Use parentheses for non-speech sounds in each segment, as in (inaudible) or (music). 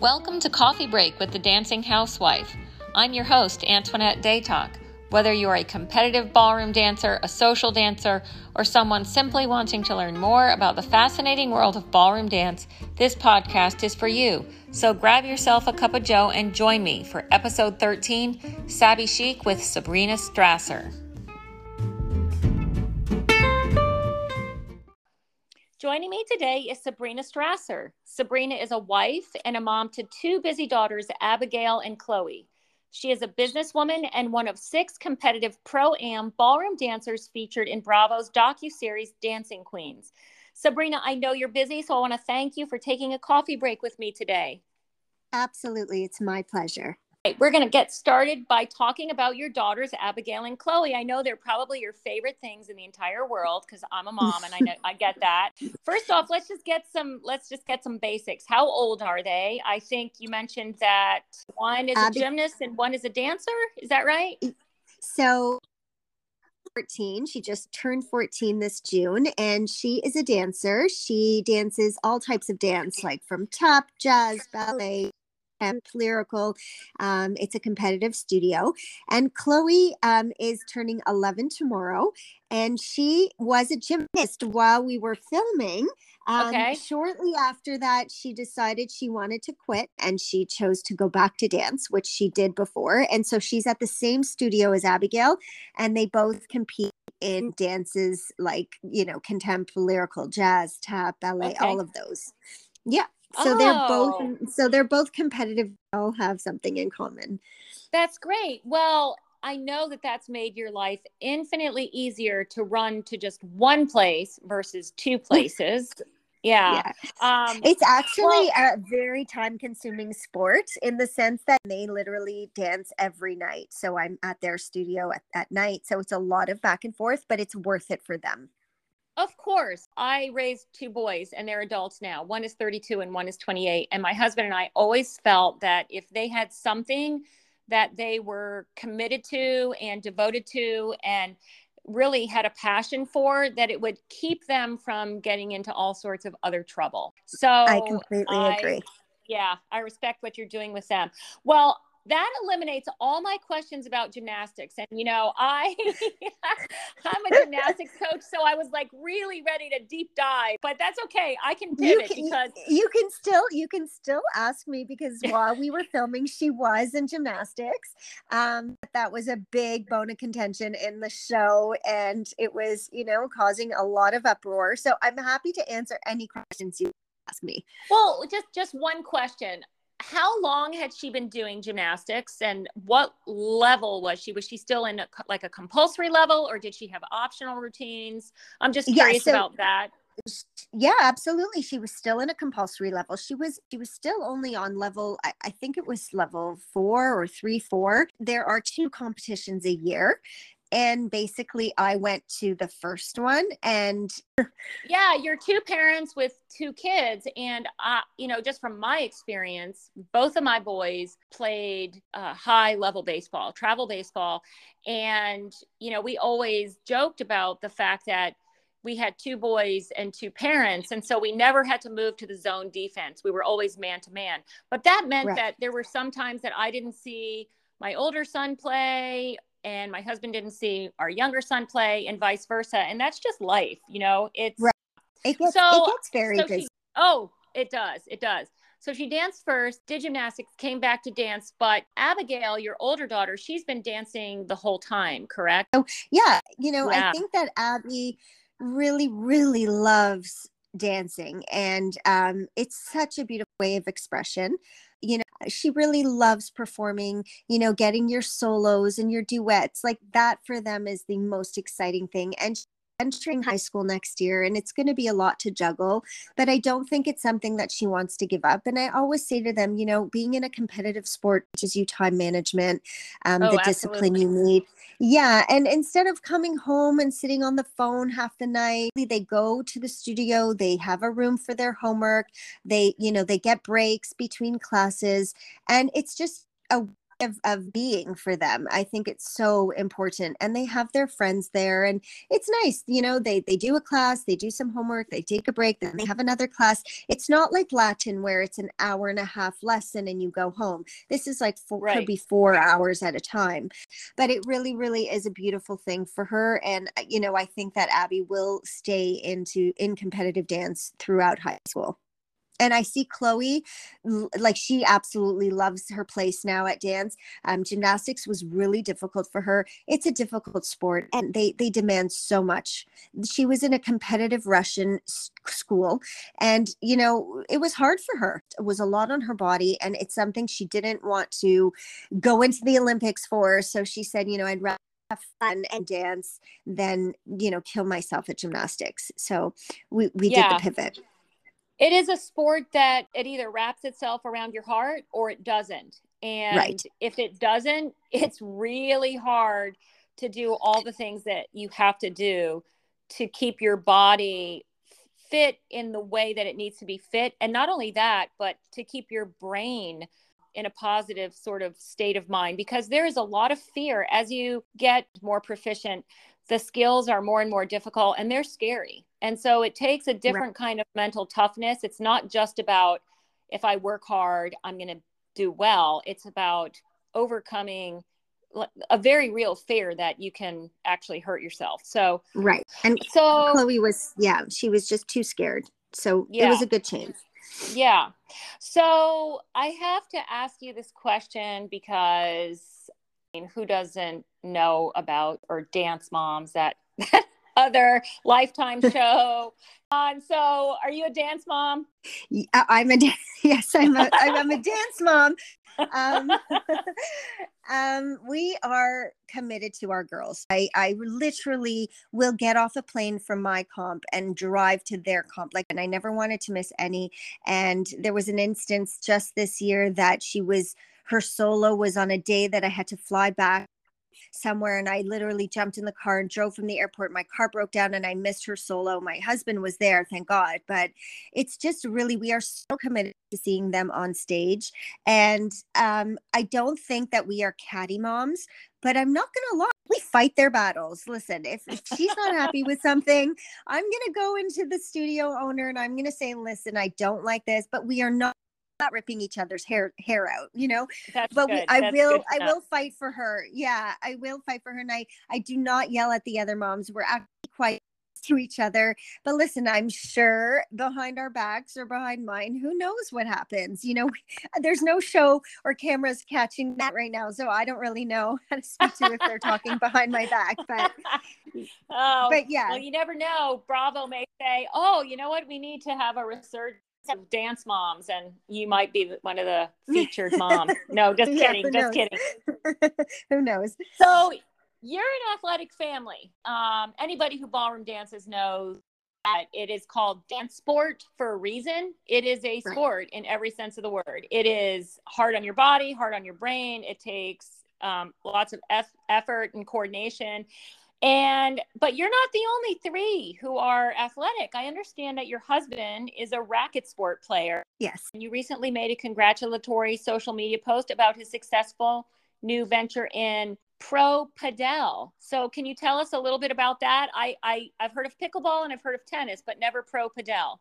Welcome to Coffee Break with the Dancing Housewife. I'm your host, Antoinette Datoc. Whether you're a competitive ballroom dancer, a social dancer, or someone simply wanting to learn more about the fascinating world of ballroom dance, this podcast is for you. So grab yourself a cup of joe and join me for episode 13 SabiChic with Sabrina Strasser. Joining me today is Sabrina Strasser. Sabrina is a wife and a mom to two busy daughters, Abigail and Chloe. She is a businesswoman and one of six competitive pro am ballroom dancers featured in Bravo's docu-series Dancing Queens. Sabrina, I know you're busy, so I want to thank you for taking a coffee break with me today. Absolutely, it's my pleasure. We're going to get started by talking about your daughters, Abigail and Chloe. I know they're probably your favorite things in the entire world because I'm a mom and I know I get that. First off, let's just get some let's just get some basics. How old are they? I think you mentioned that one is a gymnast and one is a dancer. Is that right? So 14. She just turned 14 this June and she is a dancer. She dances all types of dance, like from tap, jazz, ballet, and lyrical. Um, it's a competitive studio. And Chloe um, is turning 11 tomorrow. And she was a gymnast while we were filming. Um, okay. Shortly after that, she decided she wanted to quit and she chose to go back to dance, which she did before. And so she's at the same studio as Abigail, and they both compete in dances like, you know, contemporary, lyrical, jazz, tap, ballet, okay. all of those. Yeah so oh. they're both oh. so they're both competitive all have something in common that's great well i know that that's made your life infinitely easier to run to just one place versus two (laughs) places yeah, yeah. Um, it's actually well, a very time consuming sport in the sense that they literally dance every night so i'm at their studio at, at night so it's a lot of back and forth but it's worth it for them of course, I raised two boys and they're adults now. One is 32 and one is 28. And my husband and I always felt that if they had something that they were committed to and devoted to and really had a passion for, that it would keep them from getting into all sorts of other trouble. So I completely I, agree. Yeah, I respect what you're doing with them. Well, that eliminates all my questions about gymnastics. And you know i (laughs) i'm a gymnastics coach so i was like really ready to deep dive but that's okay. I can pivot you can, because you can still you can still ask me because while we were filming she was in gymnastics um that was a big bone of contention in the show and it was you know causing a lot of uproar. So i'm happy to answer any questions you ask me. Well just just one question how long had she been doing gymnastics and what level was she? Was she still in a, like a compulsory level or did she have optional routines? I'm just curious yeah, so, about that. Yeah absolutely. She was still in a compulsory level. She was she was still only on level I, I think it was level four or three four. There are two competitions a year and basically i went to the first one and yeah you're two parents with two kids and uh, you know just from my experience both of my boys played uh, high level baseball travel baseball and you know we always joked about the fact that we had two boys and two parents and so we never had to move to the zone defense we were always man to man but that meant right. that there were some times that i didn't see my older son play and my husband didn't see our younger son play and vice versa and that's just life you know it's right. it gets, so it gets very so busy. She, oh it does it does so she danced first did gymnastics came back to dance but abigail your older daughter she's been dancing the whole time correct oh yeah you know yeah. i think that abby really really loves dancing and um, it's such a beautiful way of expression you know uh, she really loves performing you know getting your solos and your duets like that for them is the most exciting thing and entering high school next year and it's going to be a lot to juggle but i don't think it's something that she wants to give up and i always say to them you know being in a competitive sport teaches you time management um, oh, the discipline you need. Yeah and instead of coming home and sitting on the phone half the night they go to the studio they have a room for their homework they you know they get breaks between classes and it's just a of, of being for them i think it's so important and they have their friends there and it's nice you know they they do a class they do some homework they take a break then they have another class. It's not like latin where it's an hour and a half lesson and you go home. This is like four, right. could be four hours at a time but it really really is a beautiful thing for her and you know i think that abby will stay into in competitive dance throughout high school and I see Chloe, like she absolutely loves her place now at dance. Um, gymnastics was really difficult for her. It's a difficult sport, and they they demand so much. She was in a competitive Russian school, and you know it was hard for her. It was a lot on her body, and it's something she didn't want to go into the Olympics for. So she said, you know, I'd rather have fun and dance than you know kill myself at gymnastics. So we we yeah. did the pivot it is a sport that it either wraps itself around your heart or it doesn't. And right. if it doesn't, (laughs) it's really hard to do all the things that you have to do to keep your body fit in the way that it needs to be fit. And not only that, but to keep your brain in a positive sort of state of mind because there is a lot of fear as you get more proficient the skills are more and more difficult and they're scary. And so it takes a different right. kind of mental toughness. It's not just about if I work hard, I'm going to do well. It's about overcoming a very real fear that you can actually hurt yourself. So, right. And so Chloe was, yeah, she was just too scared. So yeah. it was a good change. Yeah. So I have to ask you this question because who doesn't know about or dance moms that (laughs) other lifetime (laughs) show and so are you a dance mom i'm a (laughs) yes i'm a i'm a dance mom um, um, we are committed to our girls. I, I literally will get off a plane from my comp and drive to their comp. Like, and I never wanted to miss any. And there was an instance just this year that she was her solo was on a day that I had to fly back somewhere and I literally jumped in the car and drove from the airport. My car broke down and I missed her solo. My husband was there, thank God. But it's just really, we are so committed to seeing them on stage. And um, I don't think that we are catty moms, but I'm not going to lie. We fight their battles. Listen, if, if she's not happy with something, I'm going to go into the studio owner and I'm going to say, listen, I don't like this, but we are not not ripping each other's hair hair out you know? That's but we, i will i will fight for her yeah i will fight for her and i i do not yell at the other moms we're actually quite to each other but listen i'm sure behind our backs or behind mine who knows what happens you know? Uh, there's no show or cameras catching that right now so i don't really know how to speak to if they're talking behind my back but (laughs) oh but yeah. well you never know bravo may say oh you know what we need to have a resurgence of dance moms, and you might be one of the (laughs) featured moms. No, (laughs) just yeah, kidding, just kidding. (laughs) who knows? So you're an athletic family. Um, anybody who ballroom dances knows that it is called dance sport for a reason. It is a sport in every sense of the word. It is hard on your body, hard on your brain. It takes um, lots of effort and coordination. And but you're not the only three who are athletic. I understand that your husband is a racket sport player. Yes. And you recently made a congratulatory social media post about his successful new venture in pro padel. So can you tell us a little bit about that? I, I I've heard of pickleball and I've heard of tennis, but never pro padel.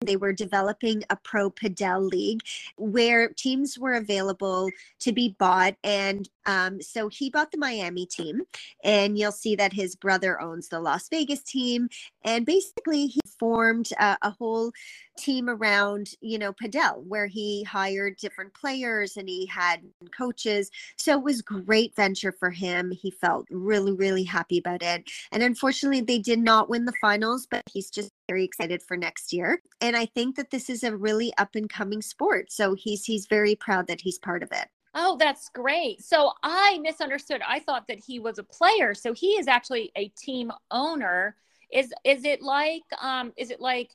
They were developing a pro padel league where teams were available to be bought. And um, so he bought the Miami team, and you'll see that his brother owns the Las Vegas team. And basically, he formed a, a whole team around, you know, Padel, where he hired different players and he had coaches. So it was great venture for him. He felt really, really happy about it. And unfortunately, they did not win the finals, but he's just very excited for next year. And I think that this is a really up and coming sport. So he's he's very proud that he's part of it. Oh, that's great. So I misunderstood. I thought that he was a player. So he is actually a team owner. Is is it like um is it like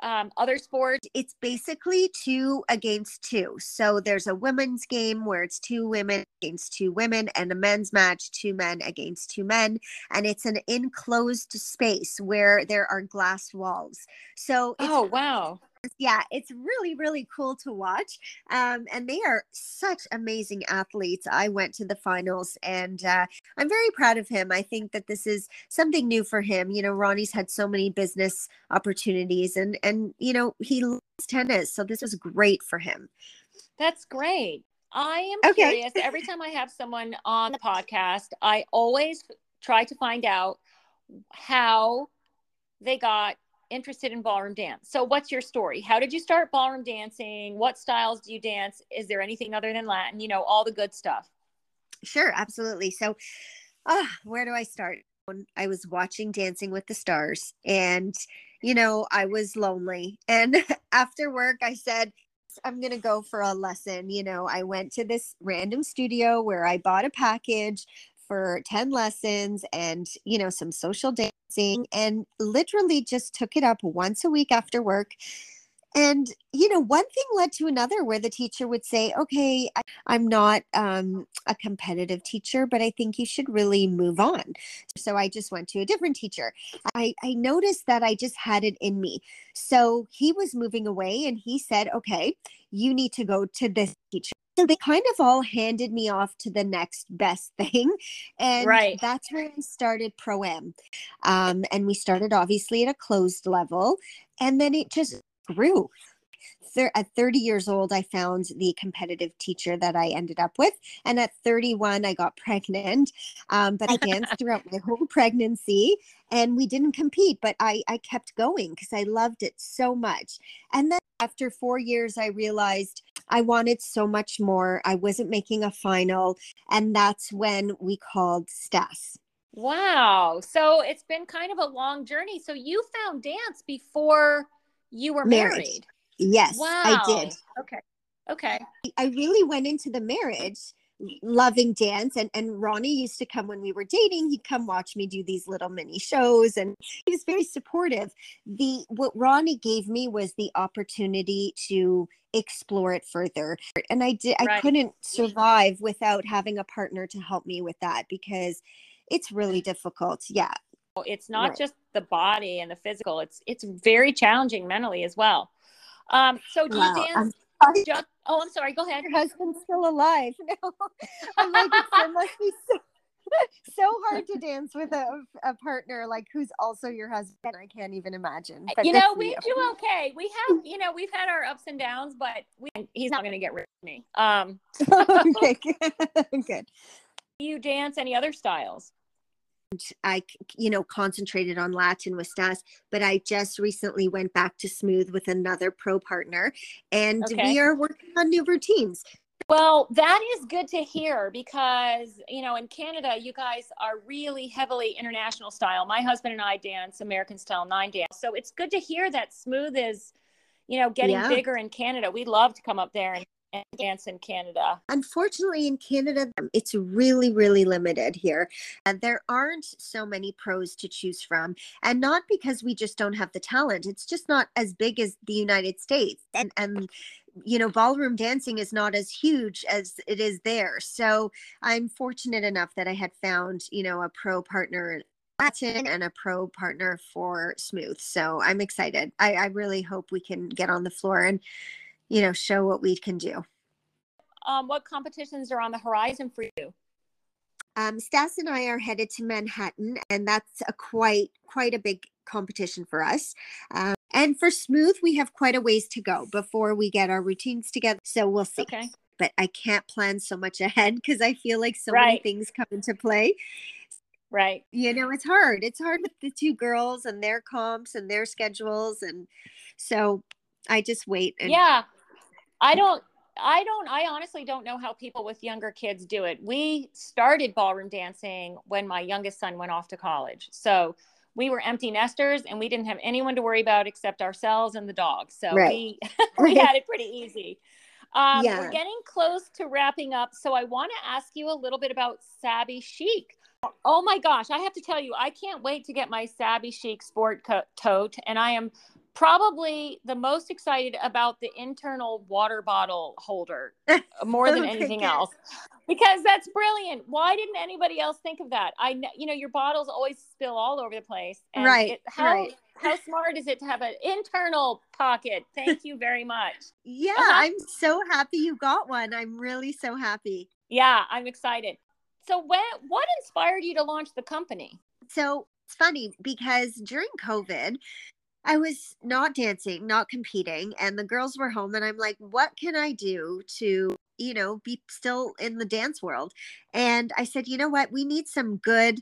um, other sports? It's basically two against two. So there's a women's game where it's two women against two women, and a men's match, two men against two men. And it's an enclosed space where there are glass walls. So, oh, wow. Yeah, it's really, really cool to watch. Um, and they are such amazing athletes. I went to the finals and uh, I'm very proud of him. I think that this is something new for him. You know, Ronnie's had so many business opportunities and, and, you know, he loves tennis. So this was great for him. That's great. I am okay. curious. Every time I have someone on the podcast, I always try to find out how they got interested in ballroom dance. So, what's your story? How did you start ballroom dancing? What styles do you dance? Is there anything other than Latin? You know, all the good stuff. Sure, absolutely. So, uh, where do I start? When I was watching Dancing with the Stars, and you know, I was lonely. And (laughs) after work, I said, I'm going to go for a lesson. You know, I went to this random studio where I bought a package for 10 lessons and, you know, some social dancing and literally just took it up once a week after work. And, you know, one thing led to another where the teacher would say, okay, I, am not um, a competitive teacher, but I think you should really move on. So I just went to a different teacher. I, I noticed that I just had it in me. So he was moving away and he said, okay, you need to go to this teacher so they kind of all handed me off to the next best thing (laughs) and right. that's where i started pro am um, and we started obviously at a closed level and then it just grew at 30 years old, I found the competitive teacher that I ended up with. And at 31, I got (laughs) pregnant. Um, but I danced (laughs) throughout my whole pregnancy and we didn't compete, but I, I kept going because I loved it so much. And then after four years, I realized I wanted so much more. I wasn't making a final. And that's when we called Stas. Wow. So it's been kind of a long journey. So you found dance before you were married. married. Yes, wow. I did. Okay. Okay. I really went into the marriage loving dance and and Ronnie used to come when we were dating he'd come watch me do these little mini shows and he was very supportive the what Ronnie gave me was the opportunity to explore it further and I did right. I couldn't survive without having a partner to help me with that because it's really difficult yeah it's not right. just the body and the physical it's it's very challenging mentally as well um so do wow. you dance just, oh i'm sorry go ahead your husband's still alive (laughs) no i'm like it must be so (laughs) so hard to dance with a, a partner like who's also your husband. I can't even imagine. But you know, we you. do okay. We have, you know, we've had our ups and downs, but we, he's not going to get rid of me. Um, (laughs) okay, good. Do you dance any other styles? I, you know, concentrated on Latin with Stas, but I just recently went back to smooth with another pro partner and okay. we are working on new routines. Well, that is good to hear because, you know, in Canada, you guys are really heavily international style. My husband and I dance American style nine dance. So it's good to hear that smooth is, you know, getting yeah. bigger in Canada. We'd love to come up there and and dance in Canada? Unfortunately, in Canada, it's really, really limited here. And there aren't so many pros to choose from. And not because we just don't have the talent, it's just not as big as the United States. And, and you know, ballroom dancing is not as huge as it is there. So I'm fortunate enough that I had found, you know, a pro partner Latin and a pro partner for smooth. So I'm excited. I, I really hope we can get on the floor and you know, show what we can do. Um, what competitions are on the horizon for you? Um, Stas and I are headed to Manhattan, and that's a quite quite a big competition for us. Um, and for smooth, we have quite a ways to go before we get our routines together. So we'll see. Okay. But I can't plan so much ahead because I feel like so right. many things come into play. Right. You know, it's hard. It's hard with the two girls and their comps and their schedules. And so I just wait. And- yeah. I don't I don't I honestly don't know how people with younger kids do it. We started ballroom dancing when my youngest son went off to college. So we were empty nesters and we didn't have anyone to worry about except ourselves and the dog. So right. we (laughs) we had it pretty easy. Um, yeah. We're getting close to wrapping up. So I want to ask you a little bit about SabiChic. Oh my gosh, I have to tell you, I can't wait to get my SabiChic sport co- tote. And I am probably the most excited about the internal water bottle holder (laughs) more than anything else because that's brilliant why didn't anybody else think of that i you know your bottles always spill all over the place right it, how right. how smart is it to have an internal pocket? Thank you very much. Yeah, uh-huh. I'm so happy you got one. I'm really so happy. Yeah, I'm excited. So when what inspired you to launch the company? So it's funny because during COVID, I was not dancing, not competing, and the girls were home, and I'm like, what can I do to, you know, be still in the dance world? And I said, you know what? We need some good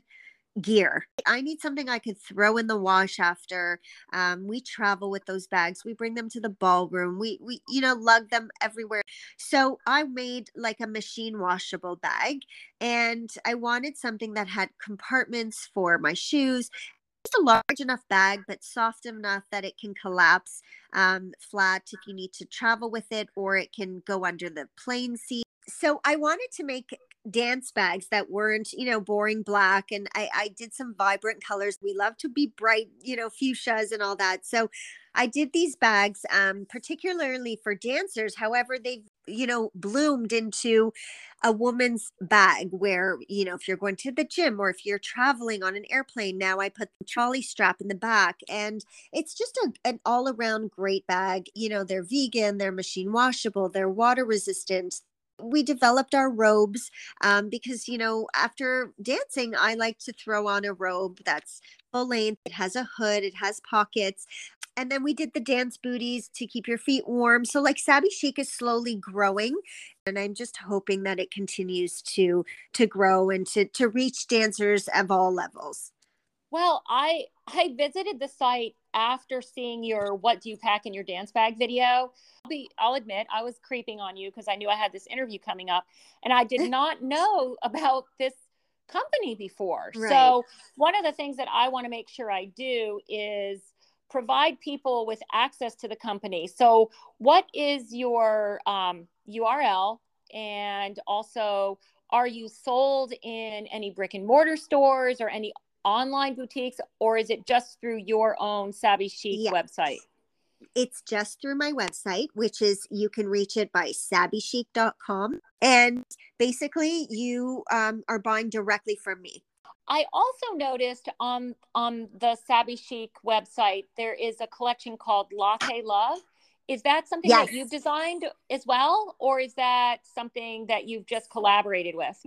gear. I need something I could throw in the wash after. Um, we travel with those bags. We bring them to the ballroom. We we you know lug them everywhere. So I made like a machine washable bag, and I wanted something that had compartments for my shoes. Just a large enough bag, but soft enough that it can collapse um, flat if you need to travel with it, or it can go under the plane seat so I wanted to make dance bags that weren't, you know, boring black. And I, I did some vibrant colors. We love to be bright, you know, fuchsias and all that. So I did these bags, um, particularly for dancers. However, they've, you know, bloomed into a woman's bag where, you know, if you're going to the gym or if you're traveling on an airplane, now I put the trolley strap in the back. And it's just a, an all around great bag. You know, they're vegan, they're machine washable, they're water resistant, we developed our robes um, because you know after dancing i like to throw on a robe that's full length it has a hood it has pockets and then we did the dance booties to keep your feet warm so like SabiChic is slowly growing and i'm just hoping that it continues to to grow and to to reach dancers of all levels well i i visited the site after seeing your what do you pack in your dance bag video I'll be I'll admit I was creeping on you because I knew I had this interview coming up and I did (laughs) not know about this company before. Right. So one of the things that I want to make sure I do is provide people with access to the company. So what is your um, URL and also are you sold in any brick and mortar stores or any online boutiques or is it just through your own SabiChic yeah. website? It's just through my website, which is you can reach it by sabichic.com. And basically, you um, are buying directly from me. I also noticed on on the SabiChic website there is a collection called Latte Love. Is that something yes. that you've designed as well, or is that something that you've just collaborated with?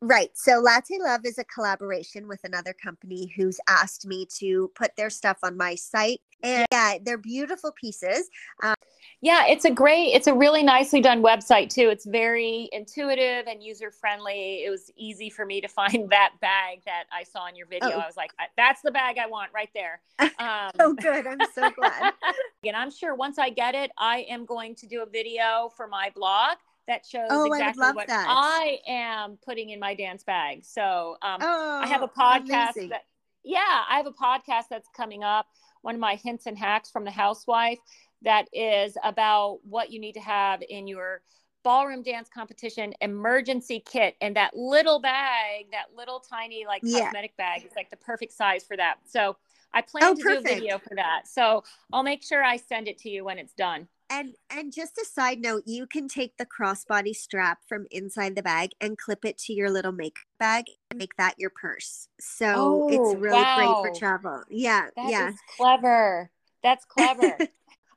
Right. So Latte Love is a collaboration with another company who's asked me to put their stuff on my site. And yeah, they're beautiful pieces. Um, yeah, it's a great, it's a really nicely done website too. It's very intuitive and user friendly. It was easy for me to (laughs) find that bag that I saw in your video. Oh. I was like, that's the bag I want right there. (laughs) Um, oh, good. I'm so glad. (laughs) and I'm sure once I get it, I am going to do a video for my blog that shows oh, exactly I what that. I am putting in my dance bag. So um, oh, I have a podcast amazing. that, yeah, I have a podcast that's coming up. One of my hints and hacks from the housewife that is about what you need to have in your ballroom dance competition emergency kit and that little bag that little tiny like yeah. cosmetic bag is like the perfect size for that so i plan oh, to perfect. do a video for that so i'll make sure i send it to you when it's done and and just a side note, you can take the crossbody strap from inside the bag and clip it to your little makeup bag and make that your purse. So oh, it's really wow. great for travel. Yeah, that yeah. clever. That's clever. (laughs)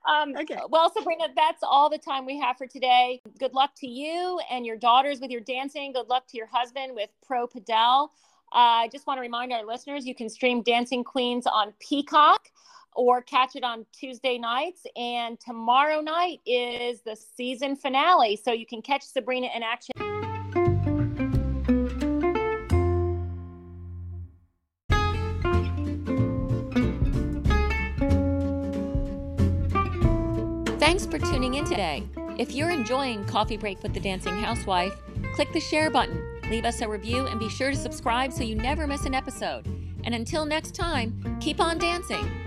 Um, okay. Well, Sabrina, that's all the time we have for today. Good luck to you and your daughters with your dancing. Good luck to your husband with Pro Padel. Uh, I just want to remind our listeners you can stream Dancing Queens on Peacock or catch it on Tuesday nights. And tomorrow night is the season finale. So you can catch Sabrina in action. Thanks for tuning in today. If you're enjoying Coffee Break with the Dancing Housewife, click the share button, leave us a review, and be sure to subscribe so you never miss an episode. And until next time, keep on dancing.